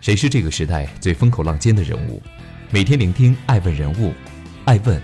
谁是这个时代最风口浪尖的人物？每天聆听爱问人物，爱问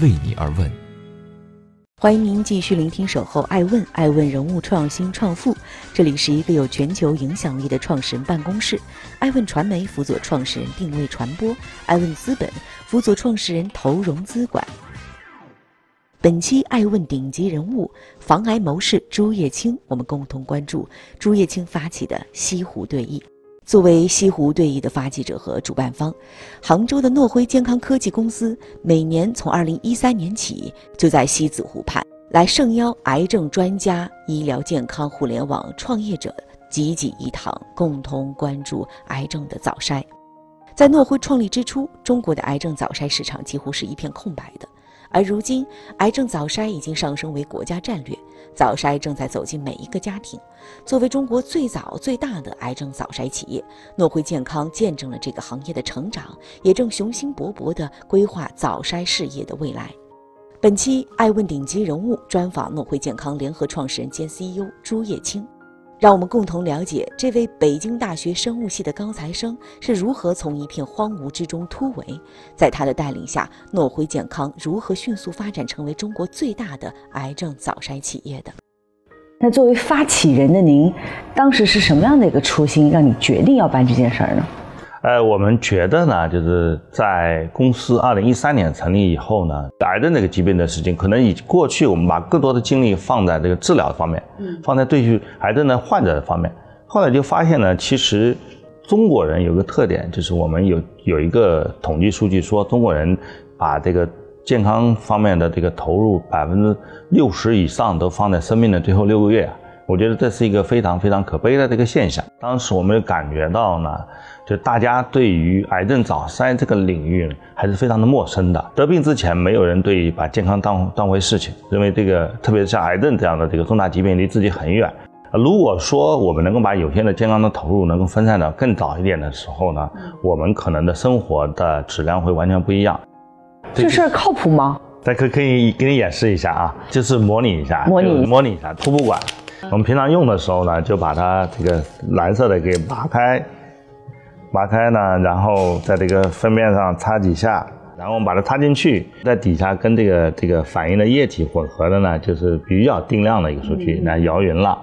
为你而问。欢迎您继续聆听《守候爱问》，爱问人物创新创富。这里是一个有全球影响力的创始人办公室。爱问传媒辅佐创始人定位传播，爱问资本辅佐创始人投融资管。本期爱问顶级人物防癌谋士朱叶青，我们共同关注朱叶青发起的西湖对弈。作为西湖对弈的发起者和主办方，杭州的诺辉健康科技公司每年从2013年起就在西子湖畔来盛邀癌症专家、医疗健康互联网创业者济济一堂，共同关注癌症的早筛。在诺辉创立之初，中国的癌症早筛市场几乎是一片空白的。而如今，癌症早筛已经上升为国家战略，早筛正在走进每一个家庭。作为中国最早最大的癌症早筛企业，诺辉健康见证了这个行业的成长，也正雄心勃勃地规划早筛事业的未来。本期爱问顶级人物专访诺辉健康联合创始人兼 CEO 朱叶青。让我们共同了解这位北京大学生物系的高材生是如何从一片荒芜之中突围，在他的带领下，诺辉健康如何迅速发展成为中国最大的癌症早筛企业的。那作为发起人的您，当时是什么样的一个初心，让你决定要办这件事儿呢？呃，我们觉得呢，就是在公司二零一三年成立以后呢，癌症这个疾病的事情，可能以过去我们把更多的精力放在这个治疗方面，嗯，放在对于癌症的患者的方面，后来就发现呢，其实中国人有个特点，就是我们有有一个统计数据说，中国人把这个健康方面的这个投入百分之六十以上都放在生命的最后六个月。我觉得这是一个非常非常可悲的这个现象。当时我们感觉到呢，就大家对于癌症早筛这个领域还是非常的陌生的。得病之前，没有人对把健康当当回事情，认为这个特别是像癌症这样的这个重大疾病离自己很远。如果说我们能够把有限的健康的投入能够分散到更早一点的时候呢，我们可能的生活的质量会完全不一样。这事儿靠谱吗？大可可以给你演示一下啊，就是模拟一下，模拟模拟一下瀑布管。我们平常用的时候呢，就把它这个蓝色的给拔开，拔开呢，然后在这个粪便上擦几下，然后我们把它插进去，在底下跟这个这个反应的液体混合的呢，就是比较定量的一个数据，来摇匀了。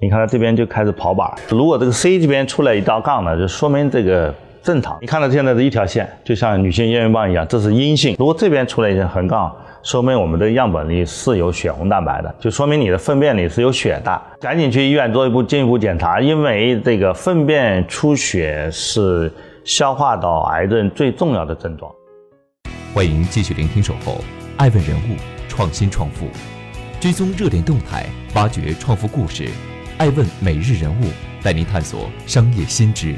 你看它这边就开始跑靶，如果这个 C 这边出来一道杠呢，就说明这个正常。你看到现在的一条线，就像女性验孕棒一样，这是阴性。如果这边出来一条横杠。说明我们的样本里是有血红蛋白的，就说明你的粪便里是有血的，赶紧去医院做一步进一步检查，因为这个粪便出血是消化道癌症最重要的症状。欢迎继续聆听《守候》，爱问人物，创新创富，追踪热点动态，挖掘创富故事，爱问每日人物带您探索商业新知。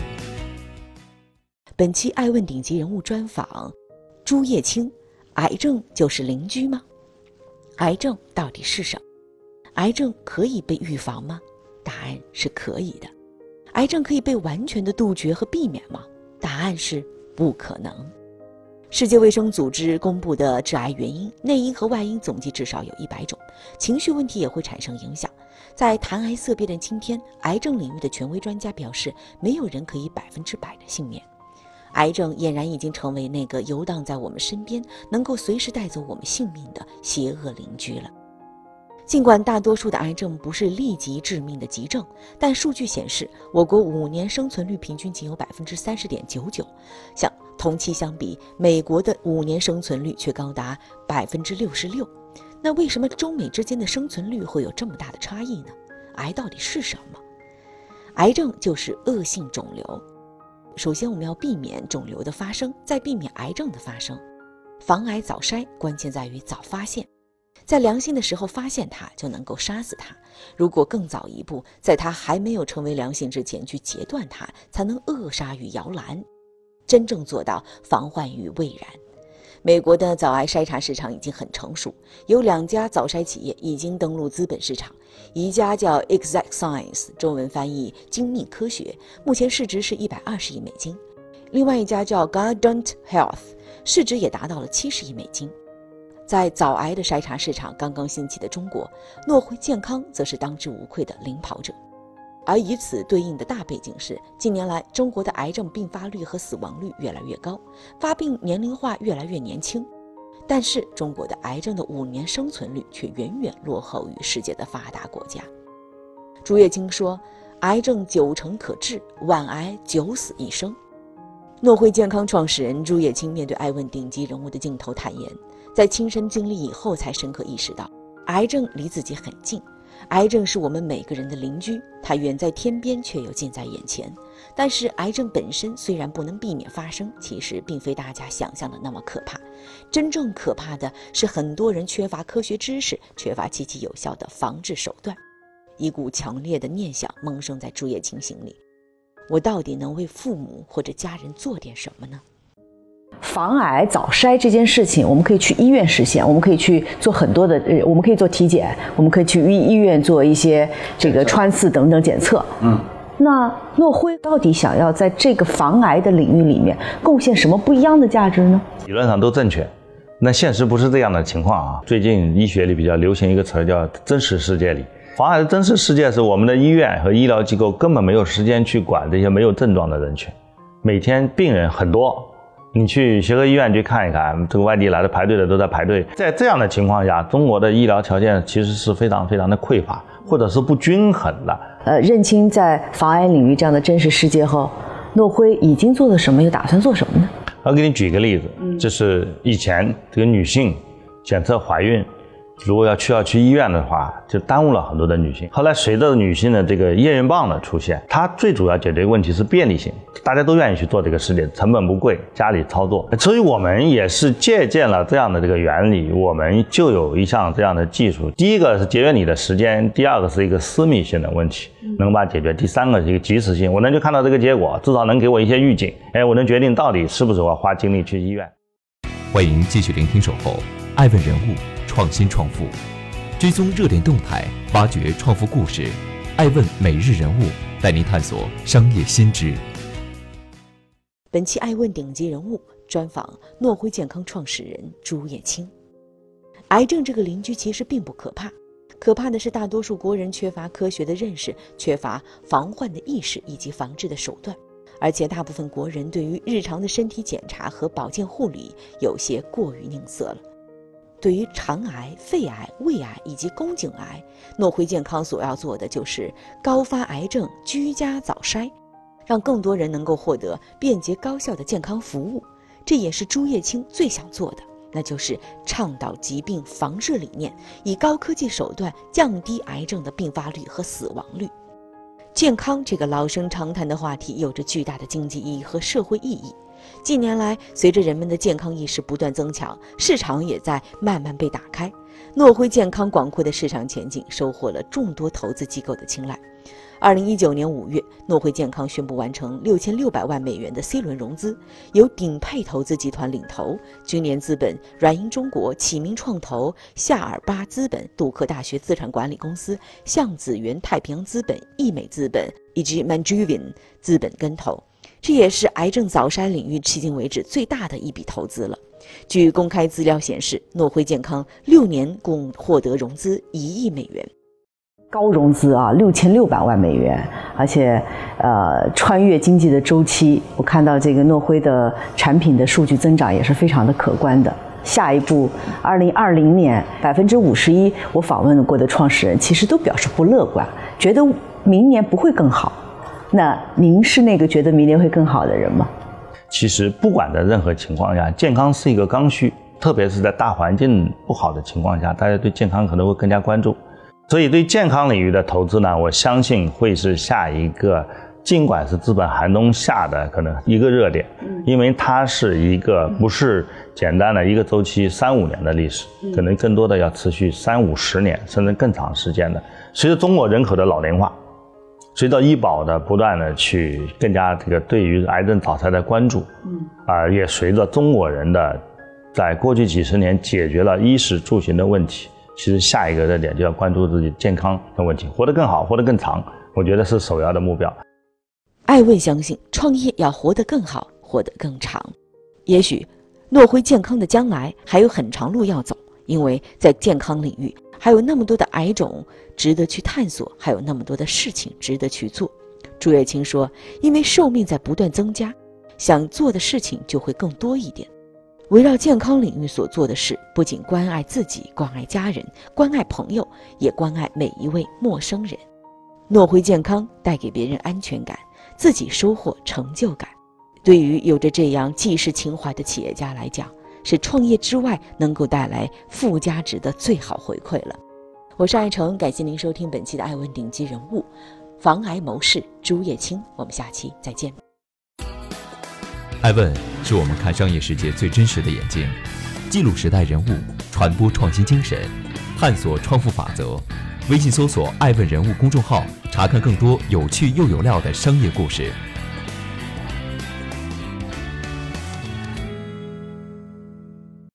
本期爱问顶级人物专访，朱叶青。癌症就是邻居吗？癌症到底是什么？癌症可以被预防吗？答案是可以的。癌症可以被完全的杜绝和避免吗？答案是不可能。世界卫生组织公布的致癌原因，内因和外因总计至少有一百种。情绪问题也会产生影响。在谈癌色变的今天，癌症领域的权威专家表示，没有人可以百分之百的幸免。癌症俨然已经成为那个游荡在我们身边、能够随时带走我们性命的邪恶邻居了。尽管大多数的癌症不是立即致命的急症，但数据显示，我国五年生存率平均仅有百分之三十点九九，像同期相比，美国的五年生存率却高达百分之六十六。那为什么中美之间的生存率会有这么大的差异呢？癌到底是什么？癌症就是恶性肿瘤。首先，我们要避免肿瘤的发生，再避免癌症的发生。防癌早筛关键在于早发现，在良性的时候发现它，就能够杀死它；如果更早一步，在它还没有成为良性之前去截断它，才能扼杀与摇篮，真正做到防患于未然。美国的早癌筛查市场已经很成熟，有两家早筛企业已经登陆资本市场，一家叫 Exact Science，中文翻译精密科学，目前市值是一百二十亿美金；另外一家叫 Guardant Health，市值也达到了七十亿美金。在早癌的筛查市场刚刚兴起的中国，诺辉健康则是当之无愧的领跑者。而与此对应的大背景是，近年来中国的癌症并发率和死亡率越来越高，发病年龄化越来越年轻。但是，中国的癌症的五年生存率却远远落后于世界的发达国家。朱叶青说：“癌症九成可治，晚癌九死一生。”诺辉健康创始人朱叶青面对爱问顶级人物的镜头坦言，在亲身经历以后，才深刻意识到，癌症离自己很近。癌症是我们每个人的邻居，它远在天边，却又近在眼前。但是，癌症本身虽然不能避免发生，其实并非大家想象的那么可怕。真正可怕的是，很多人缺乏科学知识，缺乏积极有效的防治手段。一股强烈的念想萌生在朱叶青心里：我到底能为父母或者家人做点什么呢？防癌早筛这件事情，我们可以去医院实现，我们可以去做很多的，呃，我们可以做体检，我们可以去医医院做一些这个穿刺等等检测。嗯，那诺辉到底想要在这个防癌的领域里面贡献什么不一样的价值呢？理论上都正确，那现实不是这样的情况啊。最近医学里比较流行一个词儿叫“真实世界里”，防癌的真实世界是我们的医院和医疗机构根本没有时间去管这些没有症状的人群，每天病人很多。你去协和医院去看一看，这个外地来的排队的都在排队。在这样的情况下，中国的医疗条件其实是非常非常的匮乏，或者是不均衡的。呃，认清在防癌领域这样的真实世界后，诺辉已经做了什么，又打算做什么呢？我给你举个例子，就是以前这个女性检测怀孕。如果要需要去医院的话，就耽误了很多的女性。后来随着女性的这个验孕棒的出现，它最主要解决问题是便利性，大家都愿意去做这个事情，成本不贵，家里操作。所以我们也是借鉴了这样的这个原理，我们就有一项这样的技术。第一个是节约你的时间，第二个是一个私密性的问题能把解决，第三个是一个及时性，我能就看到这个结果，至少能给我一些预警。哎，我能决定到底是不是我要花精力去医院。欢迎继续聆听《守候爱问人物》。创新创富，追踪热点动态，挖掘创富故事。爱问每日人物带您探索商业新知。本期爱问顶级人物专访诺辉健康创始人朱叶青。癌症这个邻居其实并不可怕，可怕的是大多数国人缺乏科学的认识，缺乏防患的意识以及防治的手段，而且大部分国人对于日常的身体检查和保健护理有些过于吝啬了。对于肠癌、肺癌、胃癌以及宫颈癌，诺辉健康所要做的就是高发癌症居家早筛，让更多人能够获得便捷高效的健康服务。这也是朱叶青最想做的，那就是倡导疾病防治理念，以高科技手段降低癌症的并发率和死亡率。健康这个老生常谈的话题，有着巨大的经济意义和社会意义。近年来，随着人们的健康意识不断增强，市场也在慢慢被打开。诺辉健康广阔的市场前景收获了众多投资机构的青睐。二零一九年五月，诺辉健康宣布完成六千六百万美元的 C 轮融资，由鼎沛投资集团领投，君联资本、软银中国、启明创投、夏尔巴资本、杜克大学资产管理公司、向子源太平洋资本、易美资本以及 Manjuvin 资本跟投。这也是癌症早筛领域迄今为止最大的一笔投资了。据公开资料显示，诺辉健康六年共获得融资一亿美元，高融资啊，六千六百万美元，而且呃，穿越经济的周期，我看到这个诺辉的产品的数据增长也是非常的可观的。下一步，二零二零年百分之五十一，我访问过的创始人其实都表示不乐观，觉得明年不会更好。那您是那个觉得明年会更好的人吗？其实不管在任何情况下，健康是一个刚需，特别是在大环境不好的情况下，大家对健康可能会更加关注。所以对健康领域的投资呢，我相信会是下一个，尽管是资本寒冬下的可能一个热点，因为它是一个不是简单的一个周期三五年的历史，可能更多的要持续三五十年甚至更长时间的。随着中国人口的老龄化。随着医保的不断的去更加这个对于癌症早筛的关注，嗯，啊，也随着中国人的在过去几十年解决了衣食住行的问题，其实下一个热点就要关注自己健康的问题，活得更好，活得更长，我觉得是首要的目标。艾问相信，创业要活得更好，活得更长。也许，诺辉健康的将来还有很长路要走，因为在健康领域。还有那么多的癌种值得去探索，还有那么多的事情值得去做。朱月清说：“因为寿命在不断增加，想做的事情就会更多一点。围绕健康领域所做的事，不仅关爱自己、关爱家人、关爱朋友，也关爱每一位陌生人。诺辉健康带给别人安全感，自己收获成就感。对于有着这样济世情怀的企业家来讲，是创业之外能够带来附加值的最好回馈了。”我是爱成，感谢您收听本期的《爱问顶级人物》。防癌谋士朱叶青，我们下期再见。爱问是我们看商业世界最真实的眼睛，记录时代人物，传播创新精神，探索创富法则。微信搜索“爱问人物”公众号，查看更多有趣又有料的商业故事。